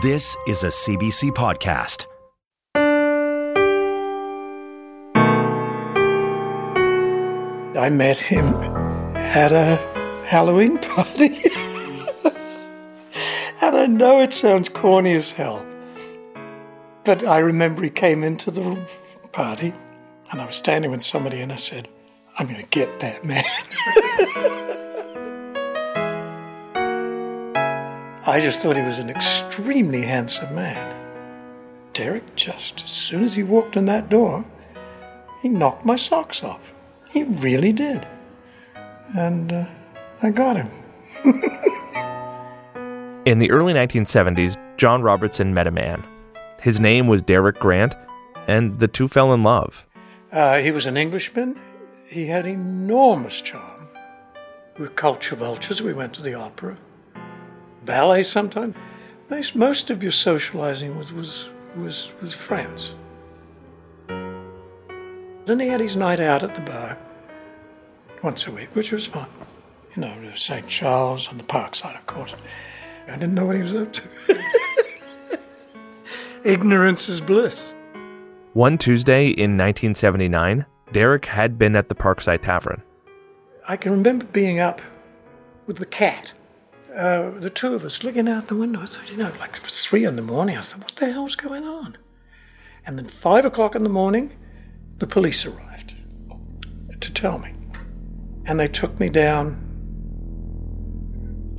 This is a CBC podcast. I met him at a Halloween party. and I know it sounds corny as hell. But I remember he came into the party and I was standing with somebody and I said, I'm going to get that man. I just thought he was an extremely handsome man. Derek, just as soon as he walked in that door, he knocked my socks off. He really did. And uh, I got him. In the early 1970s, John Robertson met a man. His name was Derek Grant, and the two fell in love. Uh, he was an Englishman. He had enormous charm. We were culture vultures. We went to the opera, ballet sometimes. Most, most of your socializing was, was, was, was friends. Then he had his night out at the bar once a week, which was fun. You know, St. Charles on the Parkside, of course. I didn't know what he was up to. Ignorance is bliss. One Tuesday in 1979, Derek had been at the Parkside Tavern. I can remember being up with the cat, uh, the two of us looking out the window. I thought, you know, like it was three in the morning. I thought, what the hell's going on? And then five o'clock in the morning, the police arrived to tell me. And they took me down,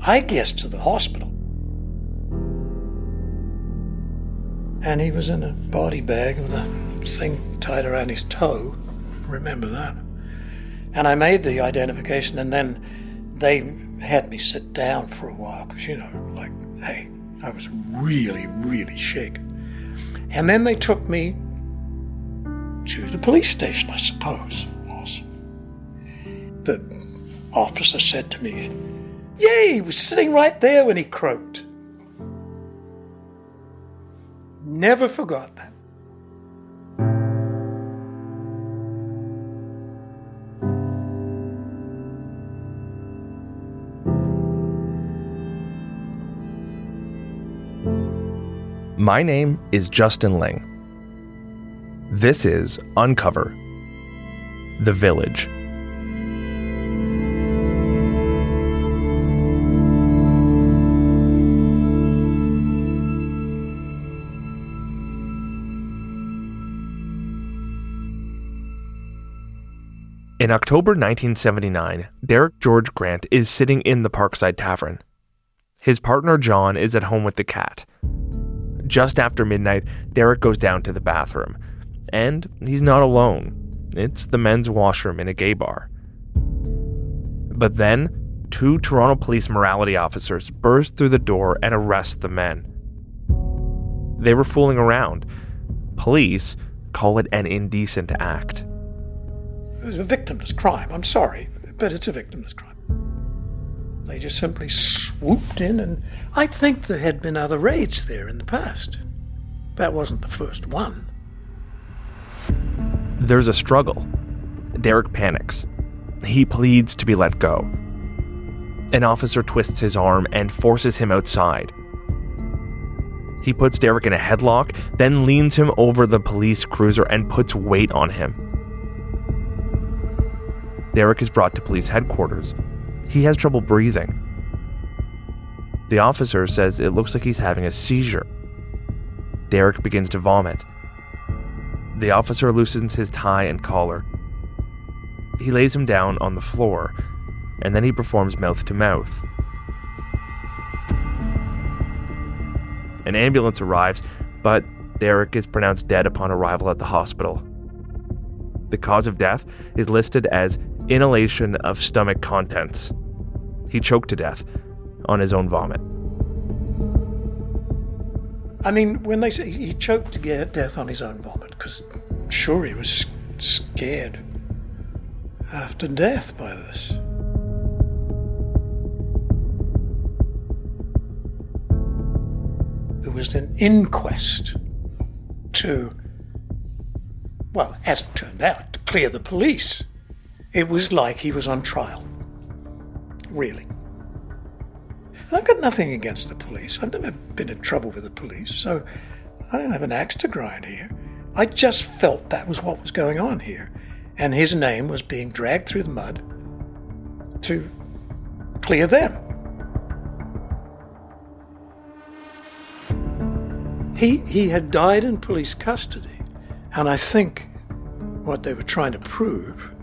I guess, to the hospital. And he was in a body bag with a thing tied around his toe. Remember that. And I made the identification, and then they had me sit down for a while because, you know, like, hey, I was really, really shaken. And then they took me to the police station, I suppose was. The officer said to me, Yay, he was sitting right there when he croaked. Never forgot that. My name is Justin Ling. This is Uncover The Village. In October 1979, Derek George Grant is sitting in the Parkside Tavern. His partner John is at home with the cat. Just after midnight, Derek goes down to the bathroom. And he's not alone. It's the men's washroom in a gay bar. But then, two Toronto police morality officers burst through the door and arrest the men. They were fooling around. Police call it an indecent act. It was a victimless crime. I'm sorry, but it's a victimless crime. They just simply swooped in, and I think there had been other raids there in the past. That wasn't the first one. There's a struggle. Derek panics. He pleads to be let go. An officer twists his arm and forces him outside. He puts Derek in a headlock, then leans him over the police cruiser and puts weight on him. Derek is brought to police headquarters. He has trouble breathing. The officer says it looks like he's having a seizure. Derek begins to vomit. The officer loosens his tie and collar. He lays him down on the floor, and then he performs mouth to mouth. An ambulance arrives, but Derek is pronounced dead upon arrival at the hospital. The cause of death is listed as inhalation of stomach contents. He choked to death on his own vomit. I mean, when they say he choked to death on his own vomit, because sure he was scared after death by this. There was an inquest to, well, as it turned out, to clear the police. It was like he was on trial. Really. And I've got nothing against the police. I've never been in trouble with the police, so I don't have an axe to grind here. I just felt that was what was going on here. And his name was being dragged through the mud to clear them. He, he had died in police custody, and I think what they were trying to prove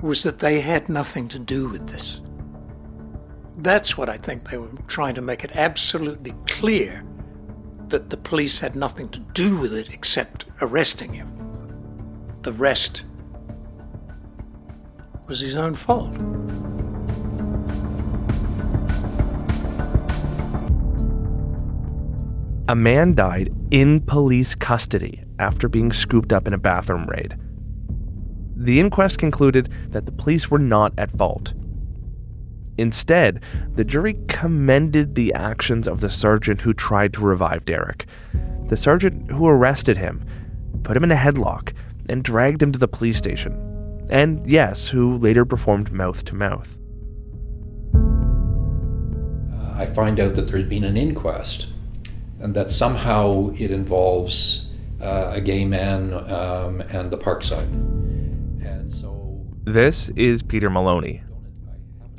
was that they had nothing to do with this. That's what I think they were trying to make it absolutely clear that the police had nothing to do with it except arresting him. The rest was his own fault. A man died in police custody after being scooped up in a bathroom raid. The inquest concluded that the police were not at fault. Instead, the jury commended the actions of the sergeant who tried to revive Derek. The sergeant who arrested him, put him in a headlock, and dragged him to the police station. And yes, who later performed mouth to mouth. I find out that there's been an inquest and that somehow it involves uh, a gay man um, and the Parkside. This is Peter Maloney.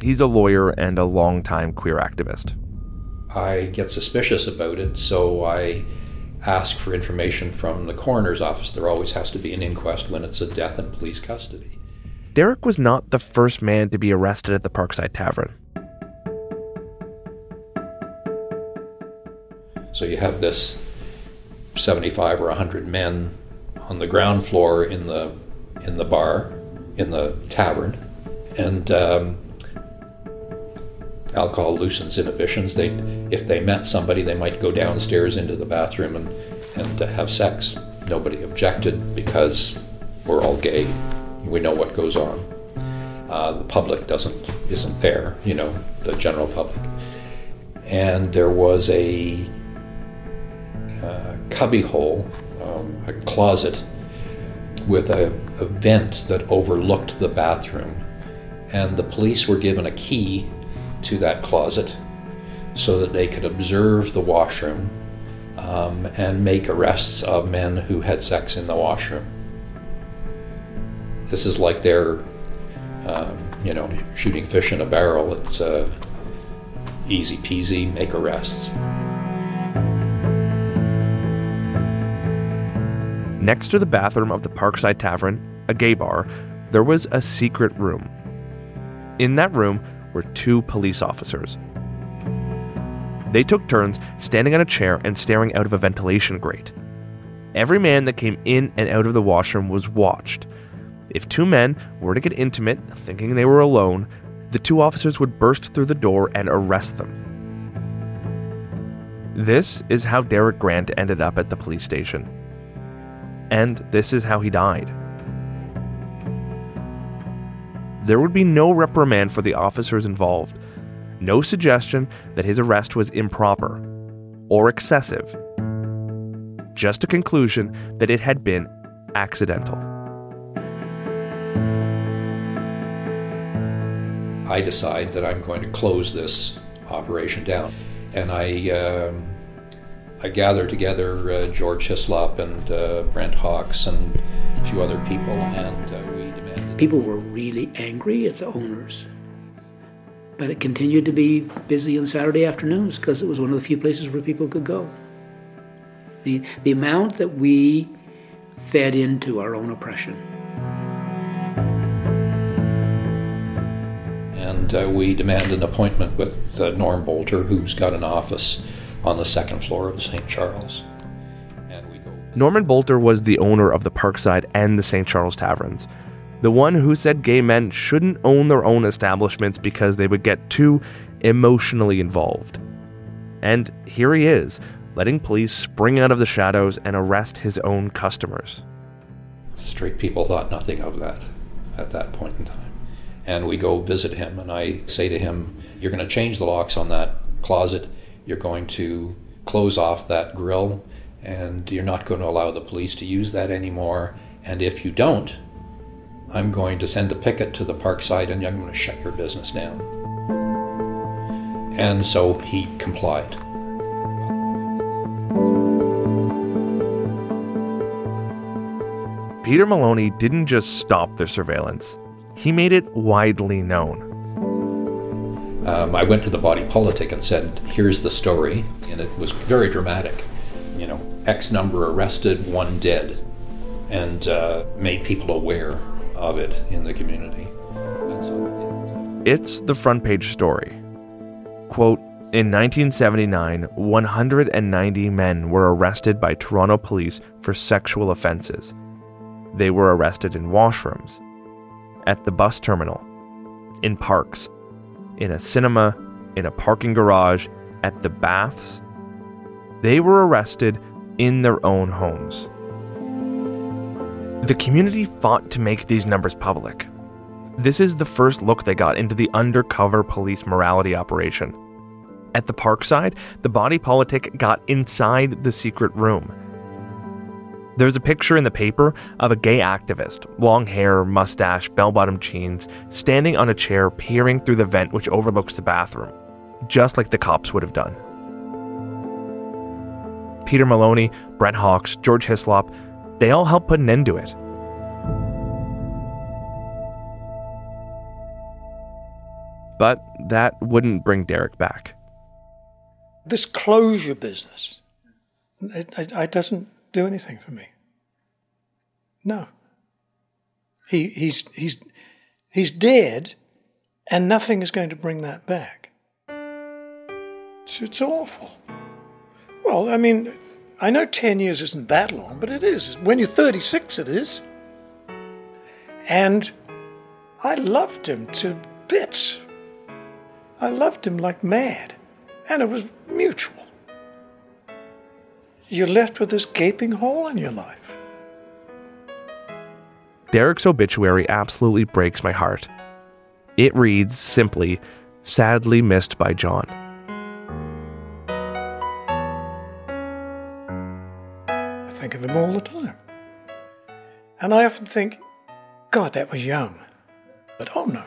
He's a lawyer and a longtime queer activist. I get suspicious about it, so I ask for information from the coroner's office. There always has to be an inquest when it's a death in police custody. Derek was not the first man to be arrested at the Parkside Tavern. So you have this 75 or 100 men on the ground floor in the in the bar in the tavern, and um, alcohol loosens inhibitions. They, if they met somebody, they might go downstairs into the bathroom and and uh, have sex. Nobody objected because we're all gay. We know what goes on. Uh, the public doesn't isn't there. You know, the general public. And there was a uh, cubbyhole, um, a closet with a, a vent that overlooked the bathroom. And the police were given a key to that closet so that they could observe the washroom um, and make arrests of men who had sex in the washroom. This is like they're, um, you know, shooting fish in a barrel. It's uh, easy peasy, make arrests. Next to the bathroom of the Parkside Tavern, a gay bar, there was a secret room. In that room were two police officers. They took turns standing on a chair and staring out of a ventilation grate. Every man that came in and out of the washroom was watched. If two men were to get intimate, thinking they were alone, the two officers would burst through the door and arrest them. This is how Derek Grant ended up at the police station. And this is how he died. There would be no reprimand for the officers involved, no suggestion that his arrest was improper or excessive, just a conclusion that it had been accidental. I decide that I'm going to close this operation down. And I um, I gathered together uh, George Hislop and uh, Brent Hawkes and a few other people, and uh, we demanded. People were really angry at the owners, but it continued to be busy on Saturday afternoons because it was one of the few places where people could go. The, the amount that we fed into our own oppression. And uh, we demand an appointment with uh, Norm Bolter, who's got an office on the second floor of the St. Charles. And we go. Norman Bolter was the owner of the Parkside and the St. Charles Taverns. The one who said gay men shouldn't own their own establishments because they would get too emotionally involved. And here he is, letting police spring out of the shadows and arrest his own customers. Straight people thought nothing of that at that point in time. And we go visit him, and I say to him, You're going to change the locks on that closet, you're going to close off that grill, and you're not going to allow the police to use that anymore. And if you don't, I'm going to send a picket to the park parkside and I'm going to shut your business down. And so he complied. Peter Maloney didn't just stop the surveillance, he made it widely known. Um, I went to the body politic and said, Here's the story. And it was very dramatic. You know, X number arrested, one dead, and uh, made people aware of it in the community. So it's the front page story. Quote In 1979, 190 men were arrested by Toronto police for sexual offenses. They were arrested in washrooms, at the bus terminal, in parks, in a cinema, in a parking garage, at the baths. They were arrested in their own homes. The community fought to make these numbers public. This is the first look they got into the undercover police morality operation. At the Parkside, the body politic got inside the secret room. There's a picture in the paper of a gay activist, long hair, mustache, bell bottom jeans, standing on a chair peering through the vent which overlooks the bathroom, just like the cops would have done. Peter Maloney, Brent Hawkes, George Hislop, they all helped put an end to it. But that wouldn't bring Derek back. This closure business, it, it, it doesn't do anything for me. No. He, he's, he's, he's dead, and nothing is going to bring that back. It's, it's awful. Well, I mean, I know 10 years isn't that long, but it is. When you're 36, it is. And I loved him to bits. I loved him like mad, and it was mutual. You're left with this gaping hole in your life. Derek's obituary absolutely breaks my heart. It reads simply, sadly missed by John. I think of him all the time. And I often think, God, that was young. But oh no,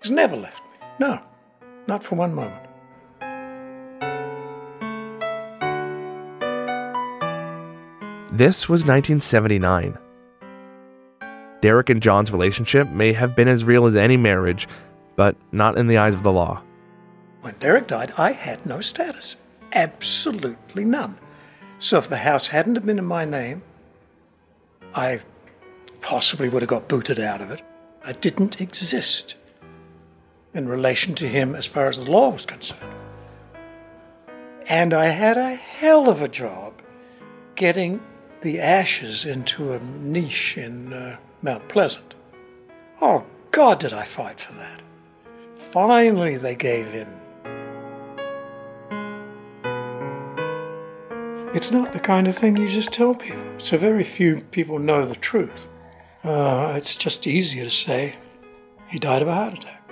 he's never left me. No, not for one moment. This was 1979. Derek and John's relationship may have been as real as any marriage, but not in the eyes of the law. When Derek died, I had no status. Absolutely none. So if the house hadn't been in my name, I possibly would have got booted out of it. I didn't exist in relation to him as far as the law was concerned. And I had a hell of a job getting the ashes into a niche in uh, Mount Pleasant. Oh, God, did I fight for that. Finally, they gave in. It's not the kind of thing you just tell people. So very few people know the truth. Uh, it's just easier to say he died of a heart attack.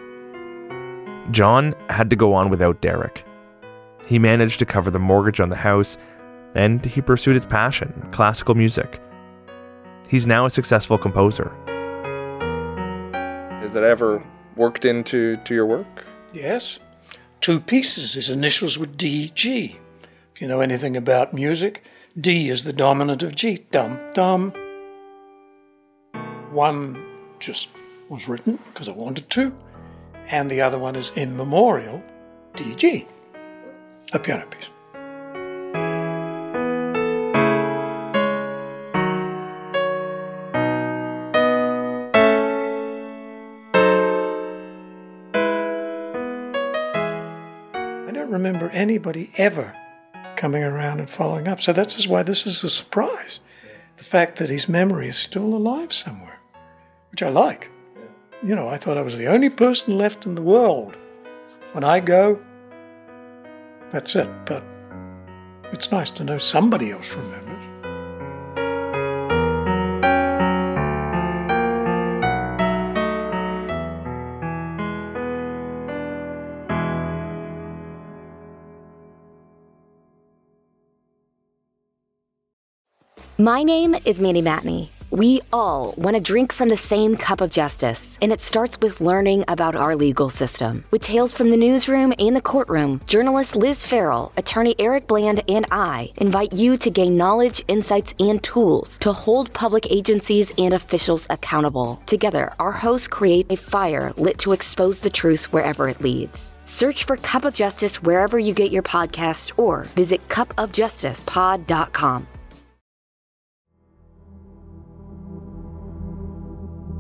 John had to go on without Derek. He managed to cover the mortgage on the house and he pursued his passion, classical music. He's now a successful composer. Has that ever worked into to your work? Yes. Two pieces. His initials were D G. If you know anything about music, D is the dominant of G. Dum dum. One just was written because I wanted to, and the other one is in memorial, DG, a piano piece. Anybody ever coming around and following up. So that's why this is a surprise. The fact that his memory is still alive somewhere, which I like. You know, I thought I was the only person left in the world. When I go, that's it. But It's nice to know somebody else remembers. My name is Mandy Matney. We all want to drink from the same cup of justice, and it starts with learning about our legal system. With tales from the newsroom and the courtroom, journalist Liz Farrell, attorney Eric Bland, and I invite you to gain knowledge, insights, and tools to hold public agencies and officials accountable. Together, our hosts create a fire lit to expose the truth wherever it leads. Search for Cup of Justice wherever you get your podcasts or visit cupofjusticepod.com.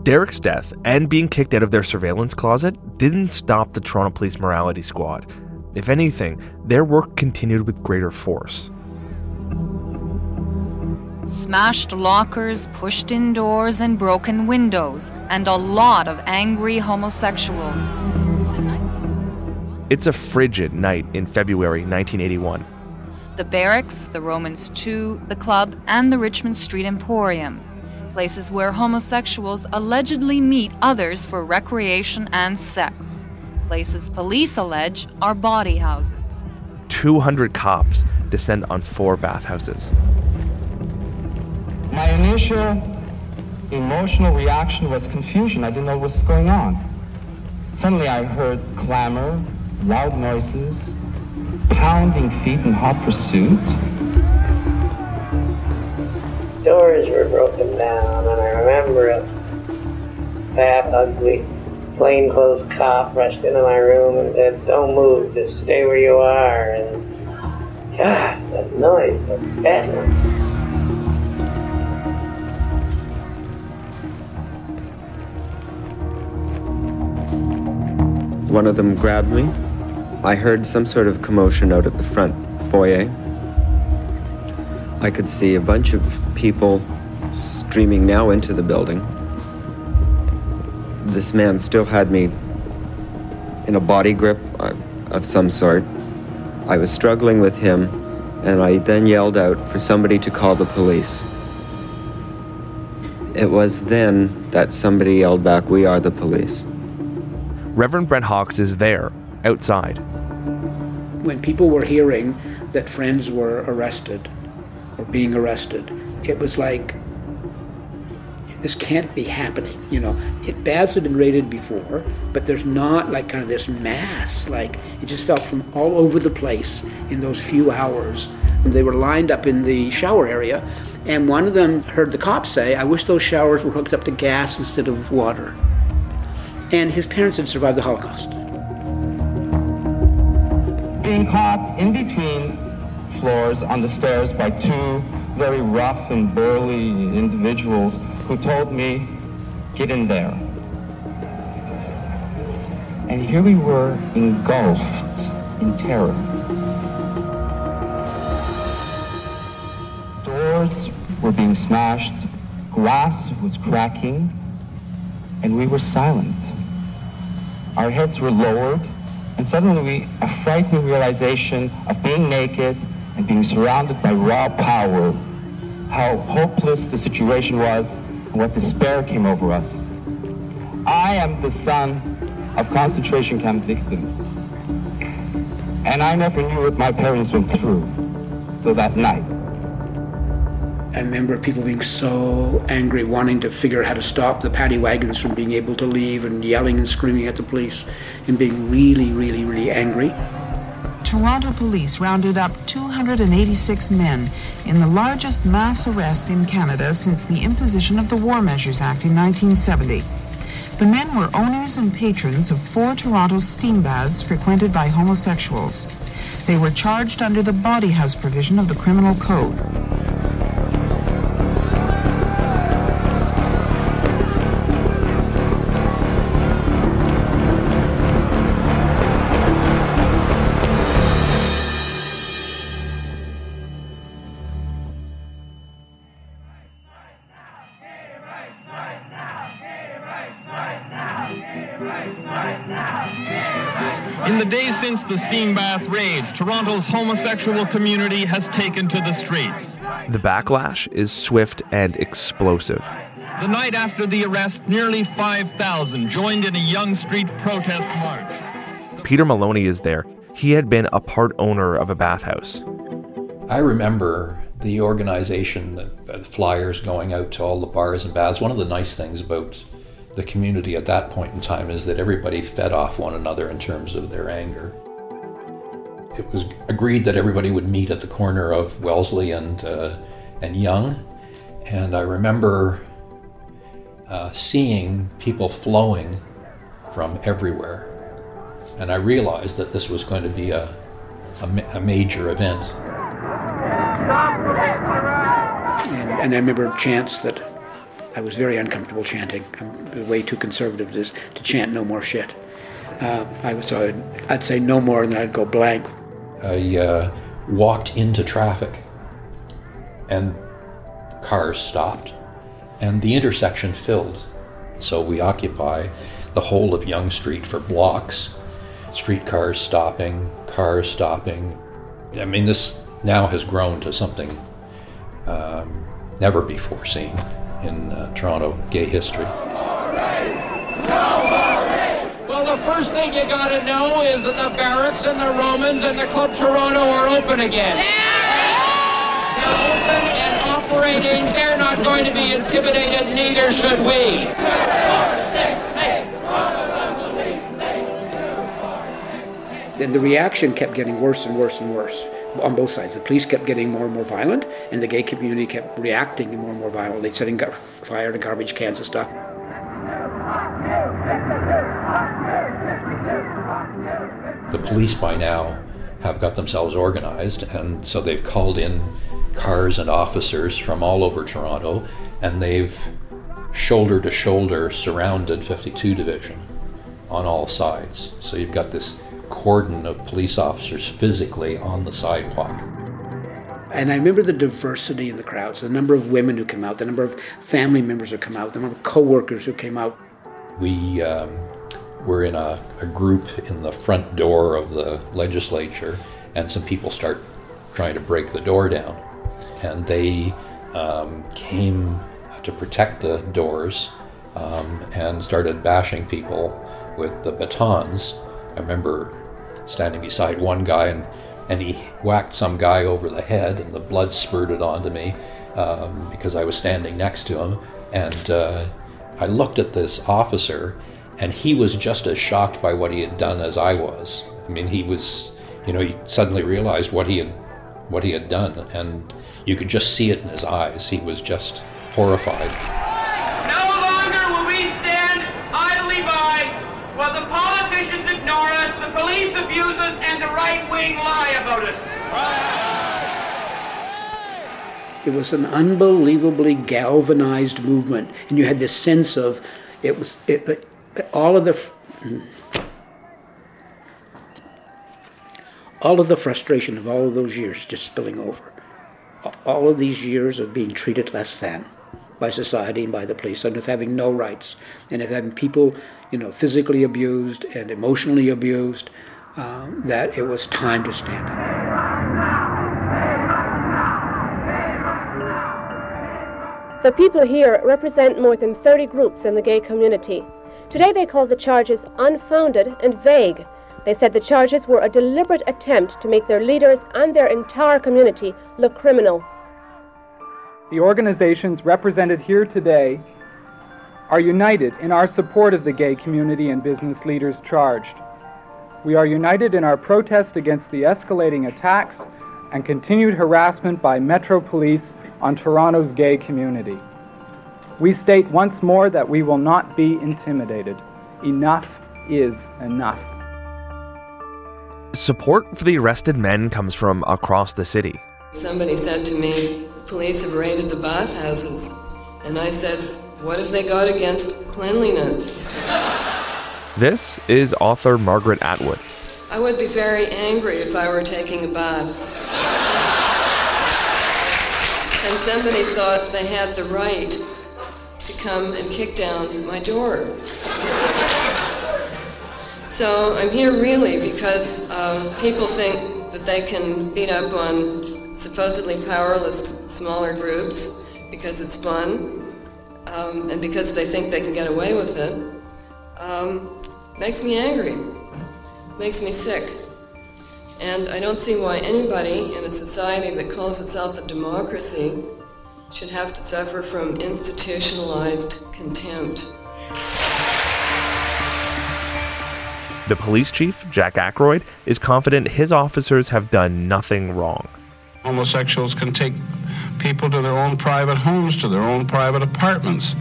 Derek's death and being kicked out of their surveillance closet didn't stop the Toronto Police Morality Squad. If anything, their work continued with greater force. Smashed lockers, pushed in doors, and broken windows, and a lot of angry homosexuals. It's a frigid night in February 1981. The barracks, the Romans 2, the club, and the Richmond Street Emporium places where homosexuals allegedly meet others for recreation and sex. Places police allege are bawdy houses. 200 cops descend on four bathhouses. My initial emotional reaction was confusion. I didn't know what was going on. Suddenly I heard clamor, loud noises, pounding feet in hot pursuit doors were broken down, and I remember a fat, ugly, plainclothes cop rushed into my room and said, Don't move, just stay where you are. And God, that noise, that bedlam. One of them grabbed me. I heard some sort of commotion out at the front foyer. I could see a bunch of people streaming now into the building. This man still had me in a body grip of some sort. I was struggling with him, and I then yelled out for somebody to call the police. It was then that somebody yelled back, We are the police. Reverend Brent Hawkes is there, outside. When people were hearing that friends were arrested or being arrested, it was like this can't be happening. You know, it, baths had been raided before, but there's not like kind of this mass. Like it just felt from all over the place in those few hours. And they were lined up in the shower area, and one of them heard the cops say, "I wish those showers were hooked up to gas instead of water." And his parents had survived the Holocaust. Being caught in between floors on the stairs by two very rough and burly individuals who told me, get in there. And here we were engulfed in terror. Doors were being smashed, glass was cracking, and we were silent. Our heads were lowered, and suddenly we, a frightening realization of being naked and being surrounded by raw power how hopeless the situation was and what despair came over us. I am the son of concentration camp victims. And I never knew what my parents went through till that night. I remember people being so angry, wanting to figure out how to stop the paddy wagons from being able to leave and yelling and screaming at the police and being really, really, really angry. Toronto police rounded up 286 men in the largest mass arrest in Canada since the imposition of the War Measures Act in 1970. The men were owners and patrons of four Toronto steam baths frequented by homosexuals. They were charged under the bawdy house provision of the Criminal Code. Since the bath raids, Toronto's homosexual community has taken to the streets. The backlash is swift and explosive. The night after the arrest, nearly 5,000 joined in a Yonge Street protest march. Peter Maloney is there. He had been a part owner of a bathhouse. I remember the organization, uh, the flyers going out to all the bars and baths. One of the nice things about the community at that point in time is that everybody fed off one another in terms of their anger. It was agreed that everybody would meet at the corner of Wellesley and uh, and Yonge, and I remember uh, seeing people flowing from everywhere, and I realized that this was going to be a, a, a major event. And, and I remember chants that I was very uncomfortable chanting. I'm way too conservative to, to chant no more shit. Uh, I was, so I'd, I'd, say no more and then I'd go blank. I uh, walked into traffic and cars stopped and the intersection filled. So we occupy the whole of Yonge Street for blocks. Streetcars stopping, cars stopping. I mean, this now has grown to something um, never before seen in uh, Toronto gay history. Well, the first thing you got to know is that the barracks and the Romans and the Club Toronto are open again. They're open and operating. They're not going to be intimidated, neither should we. Then the reaction kept getting worse and worse and worse on both sides. The police kept getting more and more violent, and the gay community kept reacting more and more violently, setting fire to garbage cans and stuff. The police by now have got themselves organized, and so they've called in cars and officers from all over Toronto, and they've shoulder to shoulder surrounded 52 Division on all sides. So you've got this cordon of police officers physically on the sidewalk. And I remember the diversity in the crowds, the number of women who came out, the number of family members who came out, the number of co-workers who came out. We um, were in a, a group in the front door of the legislature, and some people start trying to break the door down. And they um, came to protect the doors um, and started bashing people with the batons. I remember standing beside one guy and, and he whacked some guy over the head and the blood spurted onto me um, because I was standing next to him. And uh, I looked at this officer and he was just as shocked by what he had done as I was. I mean, he was, you know, he suddenly realized what he had what he had done, and you could just see it in his eyes. He was just horrified. No longer will we stand idly by while the politicians ignore us, the police abuse us, and the right wing lie about us. It was an unbelievably galvanized movement, and you had this sense of it was it, all of the all of the frustration of all of those years just spilling over. All of these years of being treated less than by society and by the police, and of having no rights, and of having people, you know, physically abused and emotionally abused, uh, that it was time to stand up. The people here represent more than 30 groups in the gay community. Today they called the charges unfounded and vague. They said the charges were a deliberate attempt to make their leaders and their entire community look criminal. The organizations represented here today are united in our support of the gay community and business leaders charged. We are united in our protest against the escalating attacks and continued harassment by Metro Police on Toronto's gay community. We state once more that we will not be intimidated. Enough is enough. Support for the arrested men comes from across the city. Somebody said to me, police have raided the bathhouses. And I said, what if they got against cleanliness? This is author Margaret Atwood. I would be very angry if I were taking a bath. and somebody thought they had the right to come and kick down my door. So I'm here really because uh, people think that they can beat up on supposedly powerless smaller groups because it's fun um, and because they think they can get away with it. Um, makes me angry, makes me sick. And I don't see why anybody in a society that calls itself a democracy should have to suffer from institutionalized contempt. The police chief, Jack Ackroyd, is confident his officers have done nothing wrong. Homosexuals can take people to their own private homes, to their own private apartments,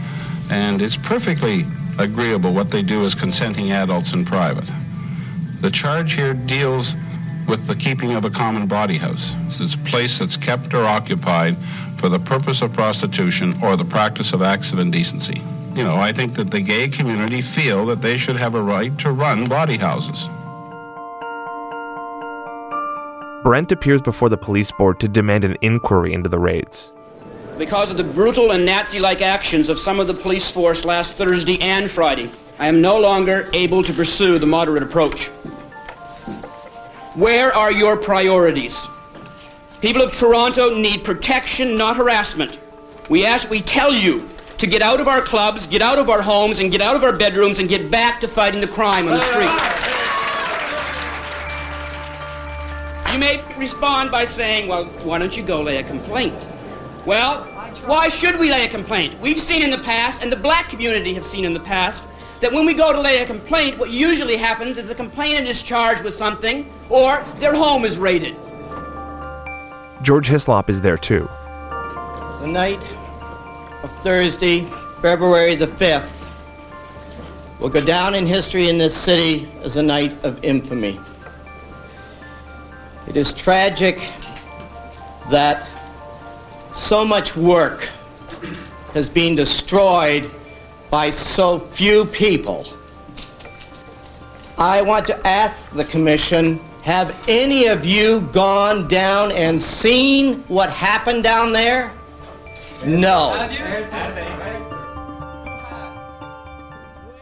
and it's perfectly agreeable what they do as consenting adults in private. The charge here deals with the keeping of a common bawdy house. It's a place that's kept or occupied for the purpose of prostitution or the practice of acts of indecency. You know, I think that the gay community feel that they should have a right to run bawdy houses. Brent appears before the police board to demand an inquiry into the raids. Because of the brutal and Nazi like actions of some of the police force last Thursday and Friday, I am no longer able to pursue the moderate approach. Where are your priorities? People of Toronto need protection, not harassment. We ask, we tell you to get out of our clubs, get out of our homes, and get out of our bedrooms and get back to fighting the crime on the street. You may respond by saying, well, why don't you go lay a complaint? Well, why should we lay a complaint? We've seen in the past, and the black community have seen in the past, that when we go to lay a complaint, what usually happens is the complainant is charged with something, or their home is raided. George Hislop is there too. The night of Thursday, February the 5th, will go down in history in this city as a night of infamy. It is tragic that so much work has been destroyed by so few people. I want to ask the Commission have any of you gone down and seen what happened down there? No.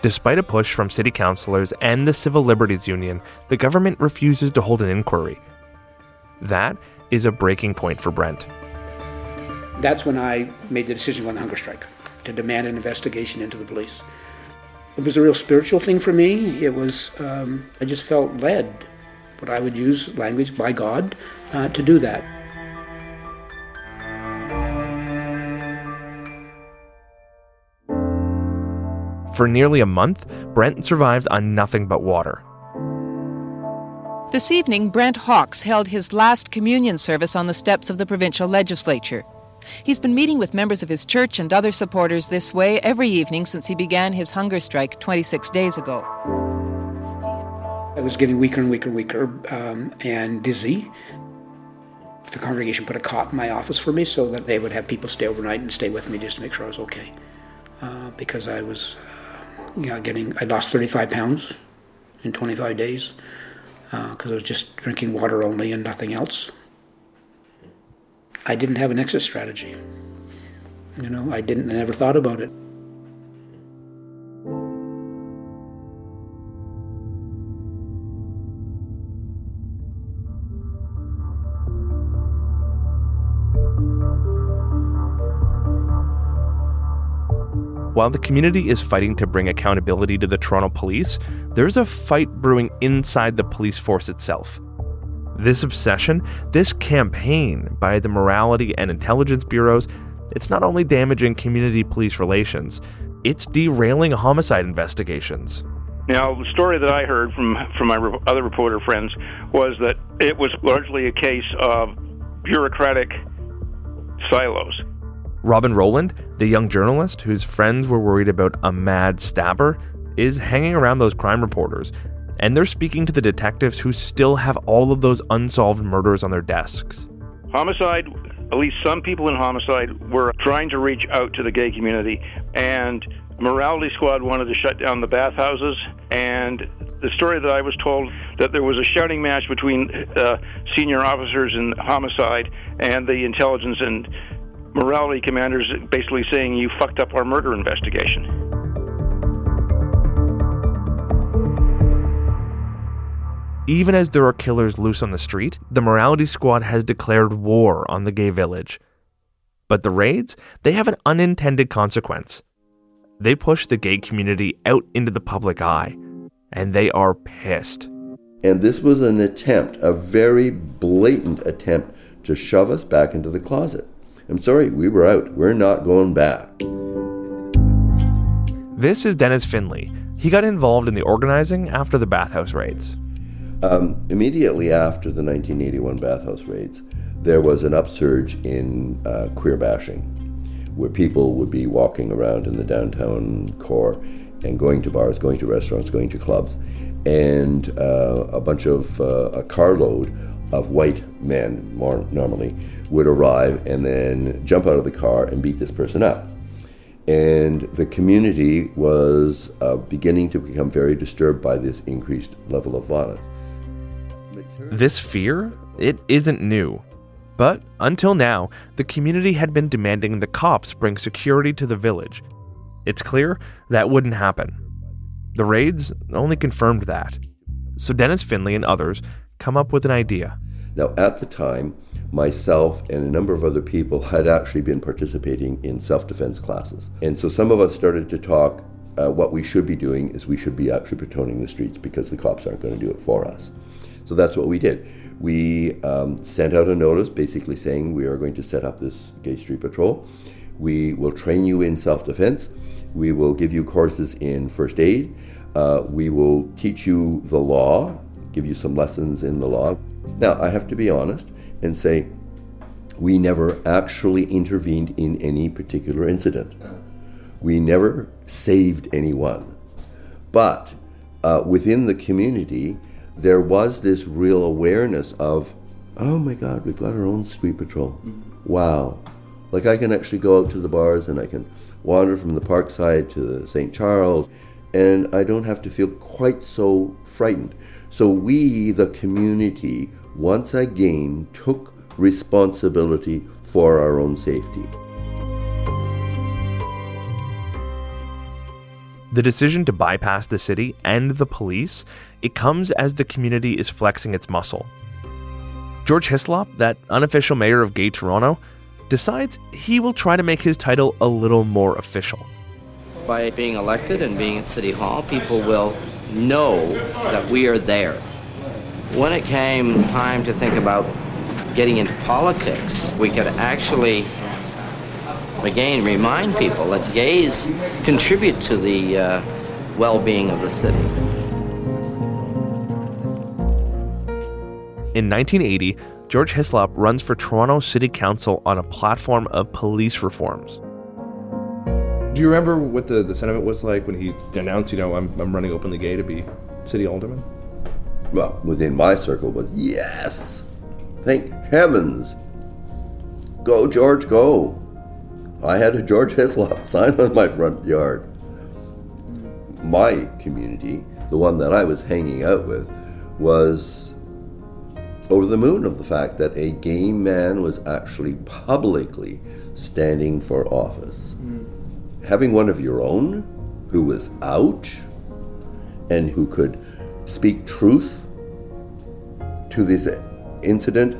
Despite a push from city councilors and the Civil Liberties Union, the government refuses to hold an inquiry. That is a breaking point for Brent. That's when I made the decision on the hunger strike to demand an investigation into the police. It was a real spiritual thing for me. It was, um, I just felt led, but I would use language by God uh, to do that. For nearly a month, Brent survives on nothing but water. This evening, Brent Hawkes held his last communion service on the steps of the provincial legislature. He's been meeting with members of his church and other supporters this way every evening since he began his hunger strike 26 days ago. I was getting weaker and weaker and weaker um, and dizzy. The congregation put a cot in my office for me so that they would have people stay overnight and stay with me just to make sure I was okay. Uh, because I was, uh, you know, getting, I lost 35 pounds in 25 days because uh, I was just drinking water only and nothing else. I didn't have an exit strategy. You know, I didn't, I never thought about it. While the community is fighting to bring accountability to the Toronto police, there's a fight brewing inside the police force itself. This obsession, this campaign by the morality and intelligence bureaus, it's not only damaging community police relations, it's derailing homicide investigations. Now, the story that I heard from from my re- other reporter friends was that it was largely a case of bureaucratic silos. Robin Rowland, the young journalist whose friends were worried about a mad stabber, is hanging around those crime reporters, and they're speaking to the detectives who still have all of those unsolved murders on their desks. Homicide, at least some people in homicide, were trying to reach out to the gay community, and Morality Squad wanted to shut down the bathhouses. And the story that I was told that there was a shouting match between uh, senior officers in homicide and the intelligence and morality commanders basically saying you fucked up our murder investigation. Even as there are killers loose on the street, the morality squad has declared war on the gay village. But the raids, they have an unintended consequence. They push the gay community out into the public eye, and they are pissed. And this was an attempt, a very blatant attempt to shove us back into the closet. I'm sorry, we were out. We're not going back. This is Dennis Findlay. He got involved in the organizing after the bathhouse raids. Um, immediately after the 1981 bathhouse raids, there was an upsurge in uh, queer bashing, where people would be walking around in the downtown core and going to bars, going to restaurants, going to clubs, and uh, a bunch of uh, a carload of white men, more normally, would arrive and then jump out of the car and beat this person up. And the community was uh, beginning to become very disturbed by this increased level of violence. This fear, it isn't new. But until now, the community had been demanding the cops bring security to the village. It's clear that wouldn't happen. The raids only confirmed that. So Dennis Findlay and others come up with an idea. Now, at the time, myself and a number of other people had actually been participating in self defense classes. And so some of us started to talk. Uh, what we should be doing is we should be actually patrolling the streets because the cops aren't going to do it for us. So that's what we did. We um, sent out a notice basically saying we are going to set up this gay street patrol. We will train you in self defense. We will give you courses in first aid. Uh, we will teach you the law, give you some lessons in the law. Now, I have to be honest and say we never actually intervened in any particular incident. We never saved anyone. But uh, within the community, there was this real awareness of, oh my God, we've got our own street patrol. Mm-hmm. Wow. Like I can actually go out to the bars and I can wander from the parkside to the St. Charles, and I don't have to feel quite so frightened. So we, the community, once again took responsibility for our own safety. The decision to bypass the city and the police, it comes as the community is flexing its muscle. George Hislop, that unofficial mayor of gay Toronto, decides he will try to make his title a little more official. By being elected and being at City Hall, people will know that we are there. When it came time to think about getting into politics, we could actually again remind people that gays contribute to the uh, well-being of the city. In 1980, George Hislop runs for Toronto City Council on a platform of police reforms. Do you remember what the, the sentiment was like when he announced, you know, I'm, I'm running openly gay to be city alderman? Well, within my circle was yes. Thank heavens. Go, George, go. I had a George Hislop sign on my front yard. My community, the one that I was hanging out with, was over the moon of the fact that a gay man was actually publicly standing for office. Mm. Having one of your own who was out and who could speak truth to this incident,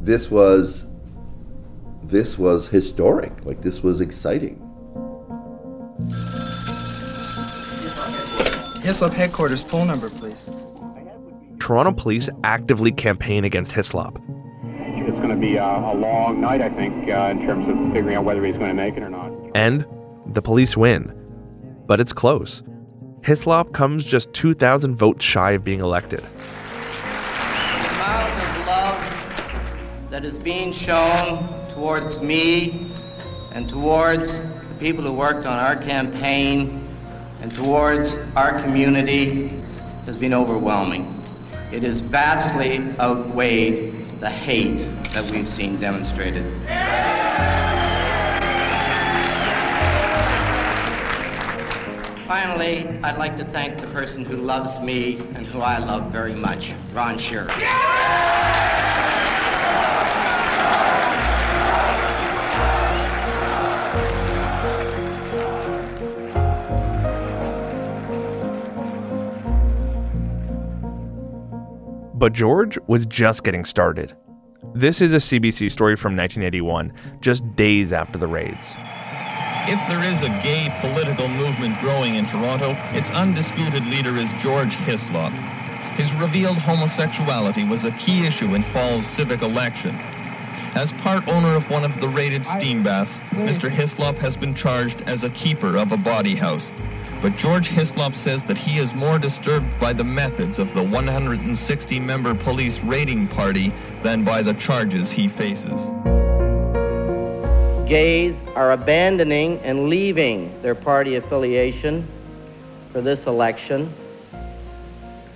this was this was historic. Like this was exciting. Hislop headquarters poll number, please. Toronto police actively campaign against Hislop. It's going to be a, a long night, I think, uh, in terms of figuring out whether he's going to make it or not. And the police win. But it's close. Hislop comes just 2,000 votes shy of being elected. The amount of love that is being shown towards me and towards the people who worked on our campaign and towards our community has been overwhelming. It has vastly outweighed the hate that we've seen demonstrated. Finally, I'd like to thank the person who loves me and who I love very much, Ron Shearer. But George was just getting started. This is a CBC story from 1981, just days after the raids. If there is a gay political movement growing in Toronto, its undisputed leader is George Hislop. His revealed homosexuality was a key issue in fall's civic election. As part owner of one of the raided steam baths, Mr. Hislop has been charged as a keeper of a bawdy house. But George Hislop says that he is more disturbed by the methods of the 160 member police raiding party than by the charges he faces gays are abandoning and leaving their party affiliation for this election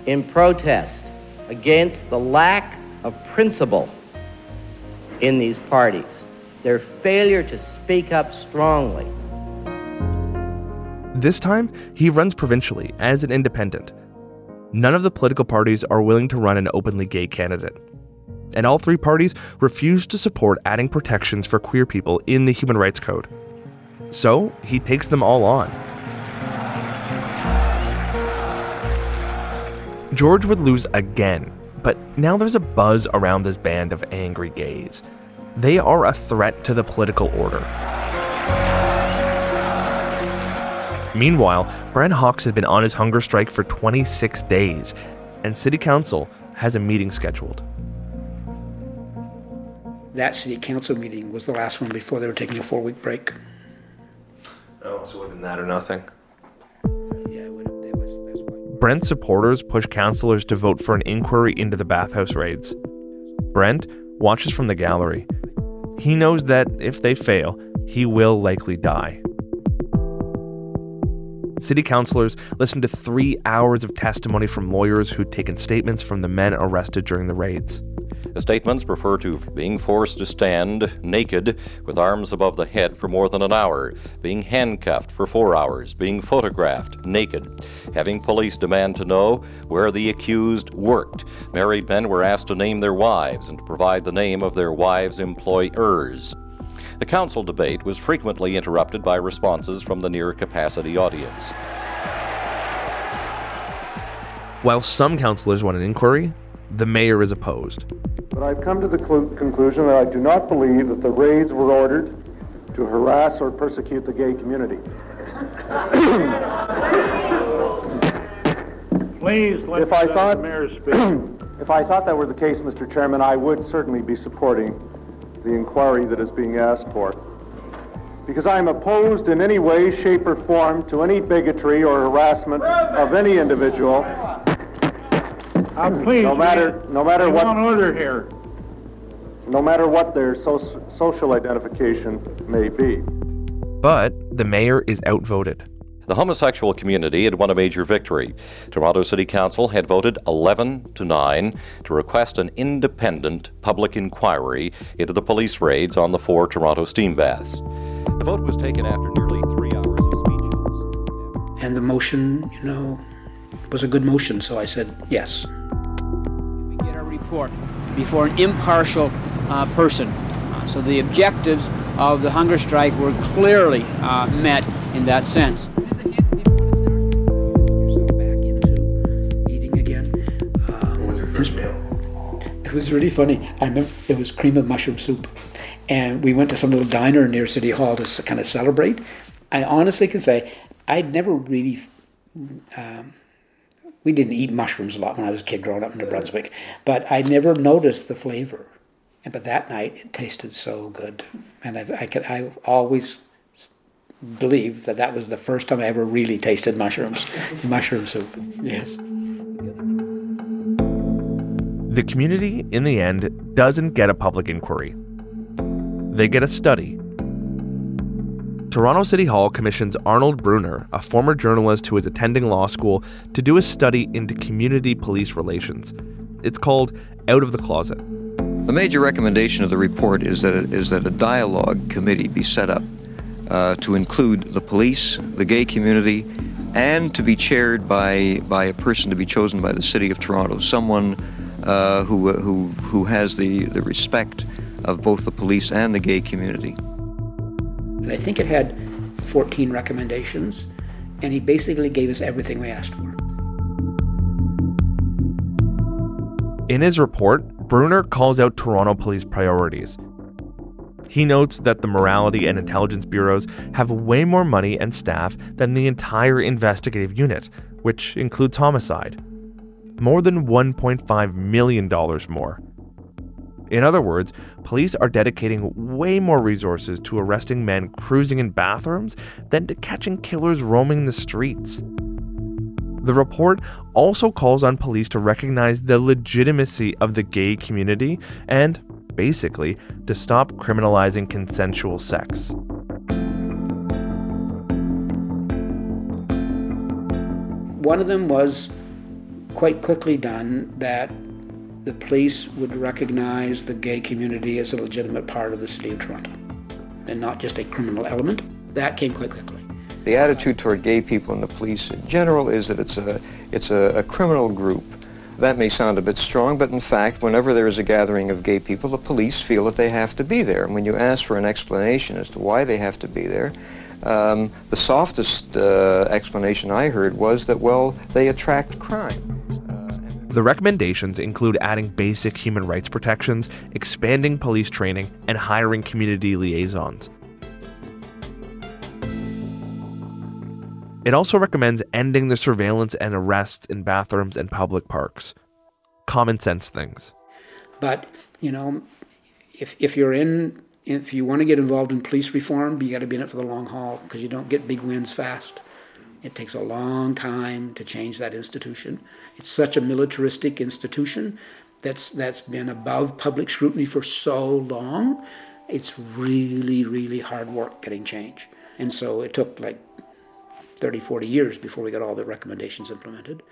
in protest against the lack of principle in these parties, their failure to speak up strongly. This time, he runs provincially as an independent. None of the political parties are willing to run an openly gay candidate and all three parties refuse to support adding protections for queer people in the Human Rights Code. So he takes them all on. George would lose again, but now there's a buzz around this band of angry gays. They are a threat to the political order. Meanwhile, Brent Hawkes has been on his hunger strike for 26 days, and City Council has a meeting scheduled that city council meeting was the last one before they were taking a four week break. Oh, so it would have been that or nothing. Yeah, it would have, it was, that's. Brent supporters push councillors to vote for an inquiry into the bathhouse raids. Brent watches from the gallery. He knows that if they fail, he will likely die. City councillors listened to three hours of testimony from lawyers who'd taken statements from the men arrested during the raids. The statements refer to being forced to stand naked with arms above the head for more than an hour, being handcuffed for four hours, being photographed naked, having police demand to know where the accused worked. Married men were asked to name their wives and to provide the name of their wives' employers. The council debate was frequently interrupted by responses from the near capacity audience. While some councillors want an inquiry, the mayor is opposed. But I've come to the cl- conclusion that I do not believe that the raids were ordered to harass or persecute the gay community. Please let if I the mayor speak. if I thought that were the case, Mr. Chairman, I would certainly be supporting the inquiry that is being asked for. Because I am opposed in any way, shape, or form to any bigotry or harassment of any individual Uh, please, no matter, no matter what, order here. no matter what their so- social identification may be. But the mayor is outvoted. The homosexual community had won a major victory. Toronto City Council had voted 11 to 9 to request an independent public inquiry into the police raids on the four Toronto steam baths. The vote was taken after nearly three hours of speeches. And the motion, you know, was a good motion, so I said yes. We get our report before an impartial uh, person. Uh, so the objectives of the hunger strike were clearly uh, met in that sense. It was really funny. I remember it was cream of mushroom soup. And we went to some little diner near City Hall to kind of celebrate. I honestly can say I'd never really. Um, we didn't eat mushrooms a lot when I was a kid growing up in New Brunswick, but I never noticed the flavor. But that night it tasted so good, and I, I could I always believe that that was the first time I ever really tasted mushrooms, mushroom soup. Yes. The community, in the end, doesn't get a public inquiry. They get a study. Toronto City Hall commissions Arnold Bruner, a former journalist who is attending law school, to do a study into community police relations. It's called Out of the Closet. The major recommendation of the report is that, it, is that a dialogue committee be set up uh, to include the police, the gay community, and to be chaired by, by a person to be chosen by the City of Toronto, someone uh, who, who, who has the, the respect of both the police and the gay community. And I think it had 14 recommendations, and he basically gave us everything we asked for. In his report, Bruner calls out Toronto police priorities. He notes that the morality and intelligence bureaus have way more money and staff than the entire investigative unit, which includes homicide. More than $1.5 million more. In other words, police are dedicating way more resources to arresting men cruising in bathrooms than to catching killers roaming the streets. The report also calls on police to recognize the legitimacy of the gay community and, basically, to stop criminalizing consensual sex. One of them was quite quickly done that the police would recognize the gay community as a legitimate part of the city of Toronto and not just a criminal element. That came quite quickly. The attitude toward gay people in the police in general is that it's a, it's a, a criminal group. That may sound a bit strong, but in fact, whenever there is a gathering of gay people, the police feel that they have to be there. And when you ask for an explanation as to why they have to be there, um, the softest uh, explanation I heard was that, well, they attract crime. The recommendations include adding basic human rights protections, expanding police training, and hiring community liaisons. It also recommends ending the surveillance and arrests in bathrooms and public parks. Common sense things. But, you know, if, if you're in, if you want to get involved in police reform, you got to be in it for the long haul because you don't get big wins fast. It takes a long time to change that institution. It's such a militaristic institution that's, that's been above public scrutiny for so long. It's really, really hard work getting change. And so it took like 30, 40 years before we got all the recommendations implemented.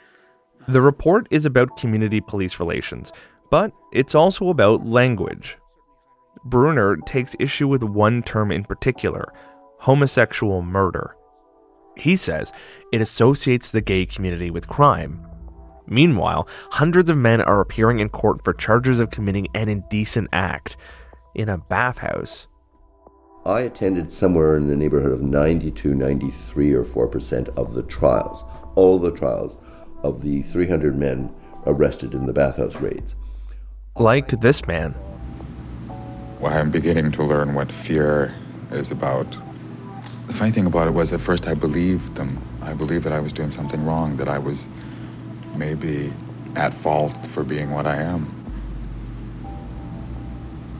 The report is about community police relations, but it's also about language. Bruner takes issue with one term in particular homosexual murder. He says it associates the gay community with crime. Meanwhile, hundreds of men are appearing in court for charges of committing an indecent act in a bathhouse. I attended somewhere in the neighborhood of 92, 93 or 4% of the trials, all the trials of the 300 men arrested in the bathhouse raids. Like this man. Well, I'm beginning to learn what fear is about. The funny thing about it was at first I believed them. I believed that I was doing something wrong, that I was maybe at fault for being what I am.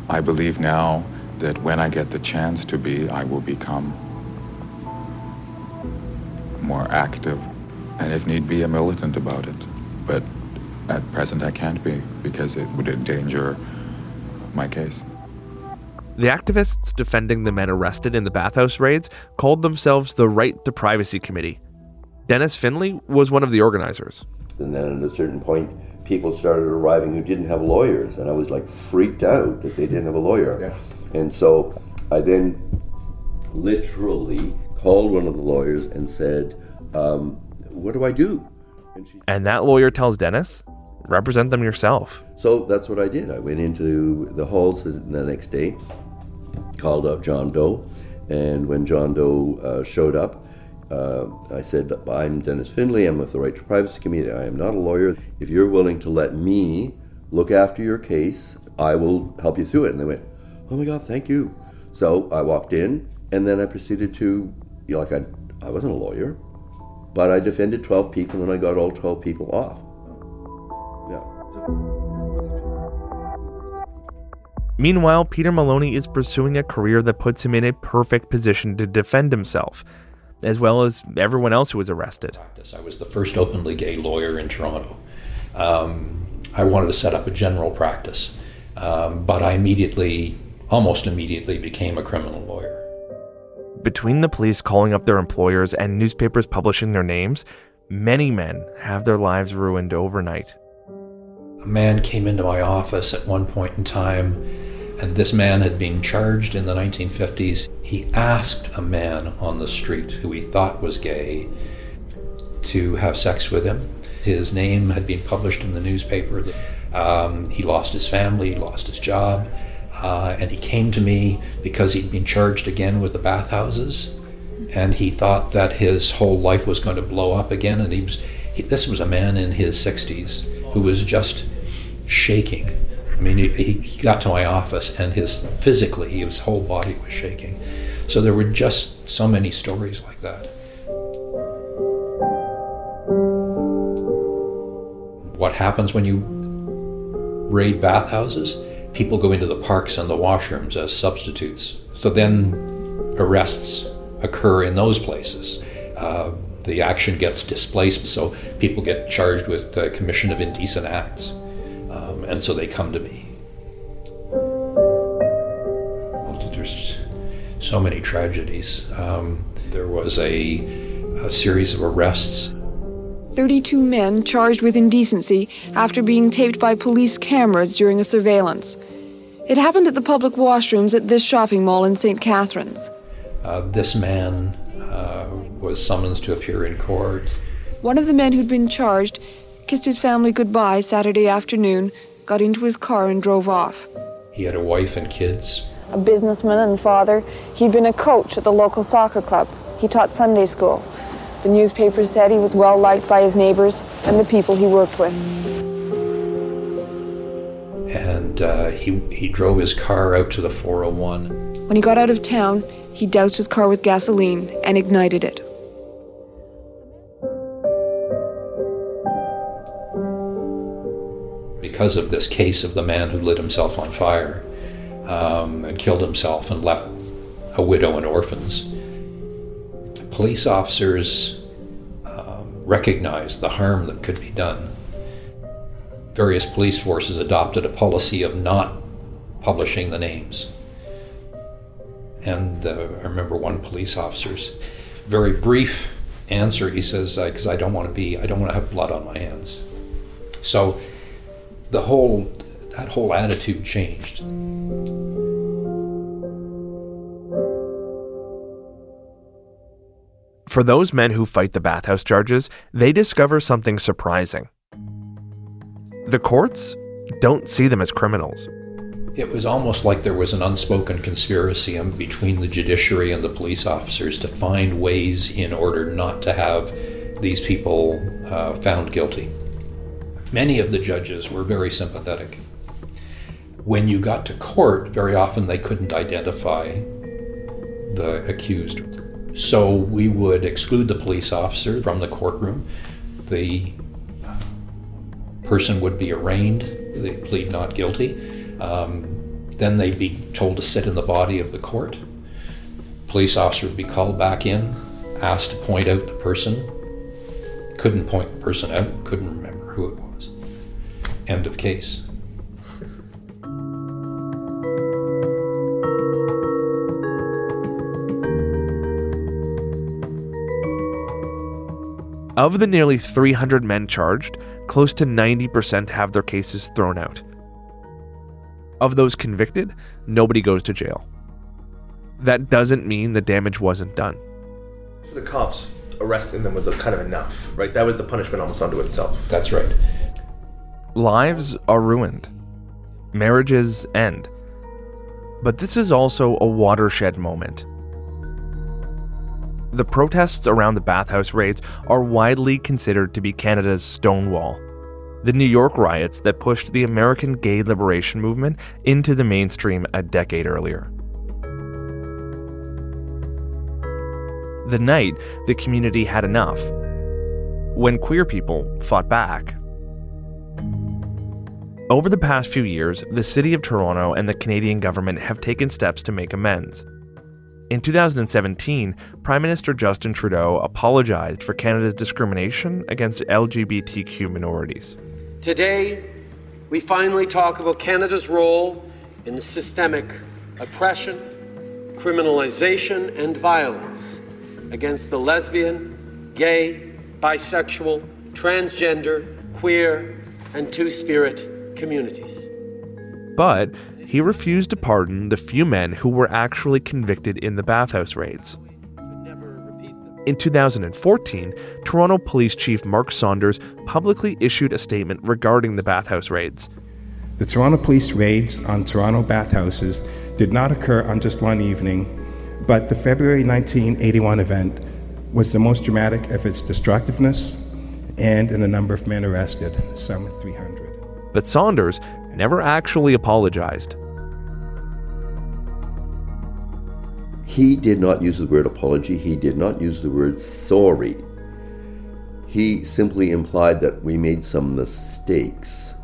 I believe now that when I get the chance to be, I will become more active and, if need be, a militant about it. But at present, I can't be because it would endanger my case. The activists defending the men arrested in the bathhouse raids called themselves the Right to Privacy Committee. Dennis Findlay was one of the organizers. And then at a certain point, people started arriving who didn't have lawyers, and I was like freaked out that they didn't have a lawyer. Yeah. And so I then literally called one of the lawyers and said, um, What do I do? And, she and that lawyer tells Dennis, Represent them yourself. So that's what I did. I went into the halls the next day, called up John Doe, and when John Doe uh, showed up, uh, I said, I'm Dennis Findlay, I'm with the Right to Privacy Committee, I am not a lawyer. If you're willing to let me look after your case, I will help you through it. And they went, Oh my God, thank you. So I walked in, and then I proceeded to, you know, like I, I wasn't a lawyer, but I defended 12 people and I got all 12 people off. Yeah. Meanwhile, Peter Maloney is pursuing a career that puts him in a perfect position to defend himself, as well as everyone else who was arrested. I was the first openly gay lawyer in Toronto. Um, I wanted to set up a general practice, um, but I immediately, almost immediately, became a criminal lawyer. Between the police calling up their employers and newspapers publishing their names, many men have their lives ruined overnight. A man came into my office at one point in time and this man had been charged in the 1950s. He asked a man on the street who he thought was gay to have sex with him. His name had been published in the newspaper. Um, he lost his family, lost his job, uh, and he came to me because he'd been charged again with the bathhouses, and he thought that his whole life was going to blow up again. And he was, he, this was a man in his 60s who was just shaking. I mean, he, he got to my office and his physically, his whole body was shaking. So there were just so many stories like that. What happens when you raid bathhouses? People go into the parks and the washrooms as substitutes. So then arrests occur in those places. Uh, the action gets displaced, so people get charged with uh, commission of indecent acts. Um, and so they come to me. Well, there's so many tragedies. Um, there was a, a series of arrests 32 men charged with indecency after being taped by police cameras during a surveillance. It happened at the public washrooms at this shopping mall in St. Catharines. Uh, this man uh, was summoned to appear in court. One of the men who'd been charged kissed his family goodbye Saturday afternoon, got into his car, and drove off. He had a wife and kids. A businessman and father, he'd been a coach at the local soccer club. He taught Sunday school. The newspaper said he was well liked by his neighbors and the people he worked with. And uh, he, he drove his car out to the 401. When he got out of town, he doused his car with gasoline and ignited it. Because of this case of the man who lit himself on fire um, and killed himself and left a widow and orphans, police officers um, recognized the harm that could be done. Various police forces adopted a policy of not publishing the names. And uh, I remember one police officer's very brief answer. He says, "Because I don't want to be, I don't want to have blood on my hands." So the whole that whole attitude changed. For those men who fight the bathhouse charges, they discover something surprising. The courts don't see them as criminals. It was almost like there was an unspoken conspiracy between the judiciary and the police officers to find ways in order not to have these people uh, found guilty. Many of the judges were very sympathetic. When you got to court, very often they couldn't identify the accused. So we would exclude the police officer from the courtroom. The person would be arraigned, they plead not guilty. Um, then they'd be told to sit in the body of the court. Police officer would be called back in, asked to point out the person. Couldn't point the person out, couldn't remember who it was. End of case. Of the nearly 300 men charged, close to 90% have their cases thrown out. Of those convicted, nobody goes to jail. That doesn't mean the damage wasn't done. The cops arresting them was kind of enough, right? That was the punishment almost unto itself. That's right. Lives are ruined, marriages end. But this is also a watershed moment. The protests around the bathhouse raids are widely considered to be Canada's Stonewall, the New York riots that pushed the American gay liberation movement into the mainstream a decade earlier. The night the community had enough, when queer people fought back. Over the past few years, the City of Toronto and the Canadian government have taken steps to make amends. In 2017, Prime Minister Justin Trudeau apologized for Canada's discrimination against LGBTQ minorities. Today, we finally talk about Canada's role in the systemic oppression, criminalization, and violence against the lesbian, gay, bisexual, transgender, queer, and two spirit communities. But he refused to pardon the few men who were actually convicted in the bathhouse raids. In 2014, Toronto Police Chief Mark Saunders publicly issued a statement regarding the bathhouse raids. The Toronto Police raids on Toronto bathhouses did not occur on just one evening, but the February 1981 event was the most dramatic of its destructiveness and in the number of men arrested, some 300. But Saunders never actually apologized. He did not use the word apology, he did not use the word sorry. He simply implied that we made some mistakes.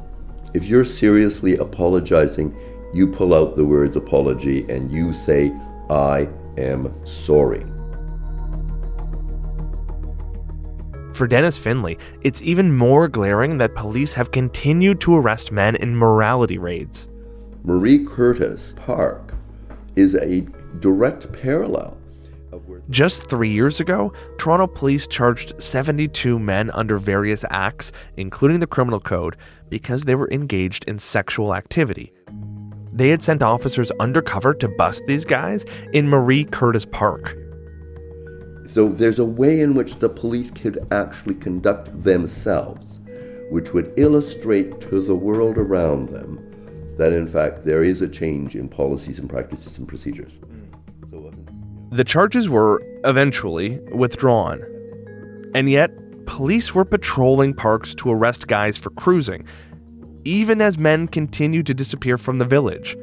If you're seriously apologizing, you pull out the words apology and you say, I am sorry. For Dennis Findlay, it's even more glaring that police have continued to arrest men in morality raids. Marie Curtis Park is a direct parallel. Just three years ago, Toronto police charged 72 men under various acts, including the criminal code, because they were engaged in sexual activity. They had sent officers undercover to bust these guys in Marie Curtis Park. So there's a way in which the police could actually conduct themselves, which would illustrate to the world around them that in fact there is a change in policies and practices and procedures. Mm. The charges were eventually withdrawn. And yet, police were patrolling parks to arrest guys for cruising, even as men continued to disappear from the village.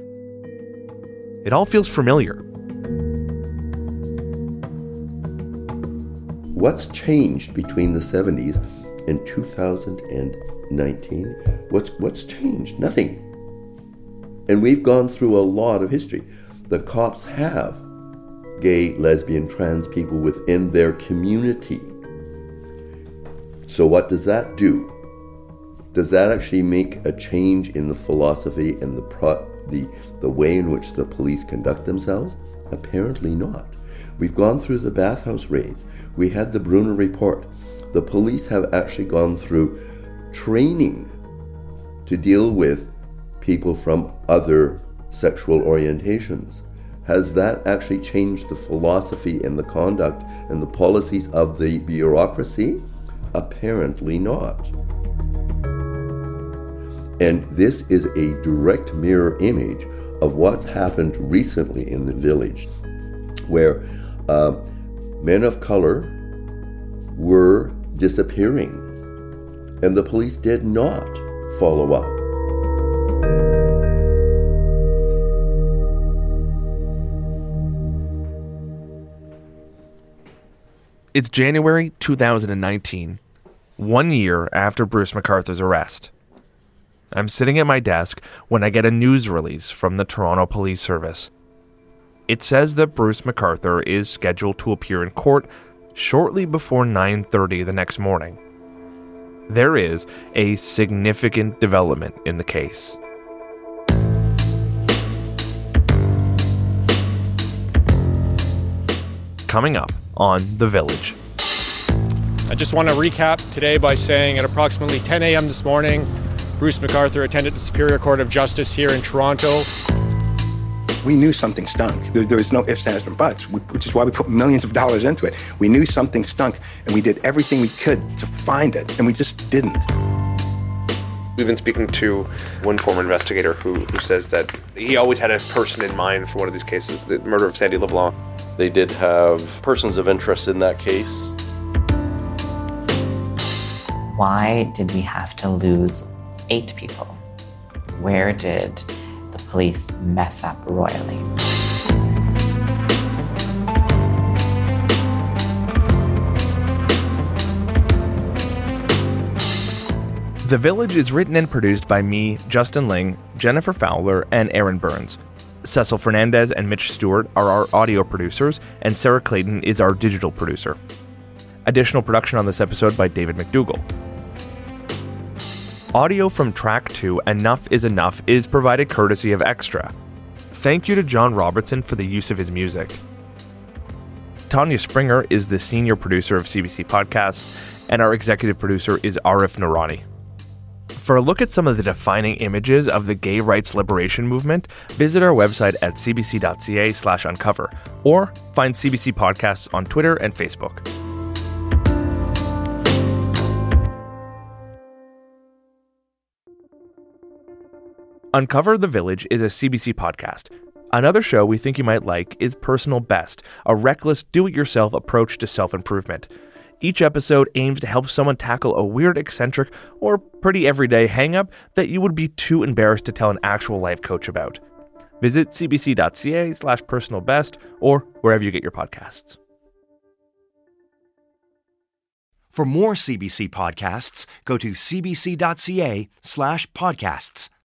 It all feels familiar. What's changed between the 70s and 2019? What's, what's changed? Nothing. And we've gone through a lot of history. The cops have gay, lesbian, trans people within their community. So, what does that do? Does that actually make a change in the philosophy and the, pro- the, the way in which the police conduct themselves? Apparently not. We've gone through the bathhouse raids. We had the Bruner report. The police have actually gone through training to deal with people from other sexual orientations. Has that actually changed the philosophy and the conduct and the policies of the bureaucracy? Apparently not. And this is a direct mirror image of what's happened recently in the village, where uh, men of color were disappearing, and the police did not follow up. It's January 2019, one year after Bruce MacArthur's arrest. I'm sitting at my desk when I get a news release from the Toronto Police Service. It says that Bruce MacArthur is scheduled to appear in court shortly before 9:30 the next morning. There is a significant development in the case. Coming up on The Village. I just want to recap today by saying at approximately 10 a.m. this morning, Bruce MacArthur attended the Superior Court of Justice here in Toronto. We knew something stunk. There, there was no ifs, ands, and buts, which is why we put millions of dollars into it. We knew something stunk, and we did everything we could to find it, and we just didn't. We've been speaking to one former investigator who, who says that he always had a person in mind for one of these cases, the murder of Sandy LeBlanc. They did have persons of interest in that case. Why did we have to lose eight people? Where did the police mess up royally? The Village is written and produced by me, Justin Ling, Jennifer Fowler, and Aaron Burns. Cecil Fernandez and Mitch Stewart are our audio producers, and Sarah Clayton is our digital producer. Additional production on this episode by David McDougall. Audio from track 2, Enough is Enough, is provided courtesy of Xtra. Thank you to John Robertson for the use of his music. Tanya Springer is the senior producer of CBC Podcasts, and our executive producer is Arif Noorani. For a look at some of the defining images of the gay rights liberation movement, visit our website at cbc.ca/uncover or find CBC Podcasts on Twitter and Facebook. Uncover the Village is a CBC podcast. Another show we think you might like is Personal Best, a reckless do it yourself approach to self improvement. Each episode aims to help someone tackle a weird, eccentric, or pretty everyday hangup that you would be too embarrassed to tell an actual life coach about. Visit cbc.ca slash personal best or wherever you get your podcasts. For more CBC podcasts, go to cbc.ca slash podcasts.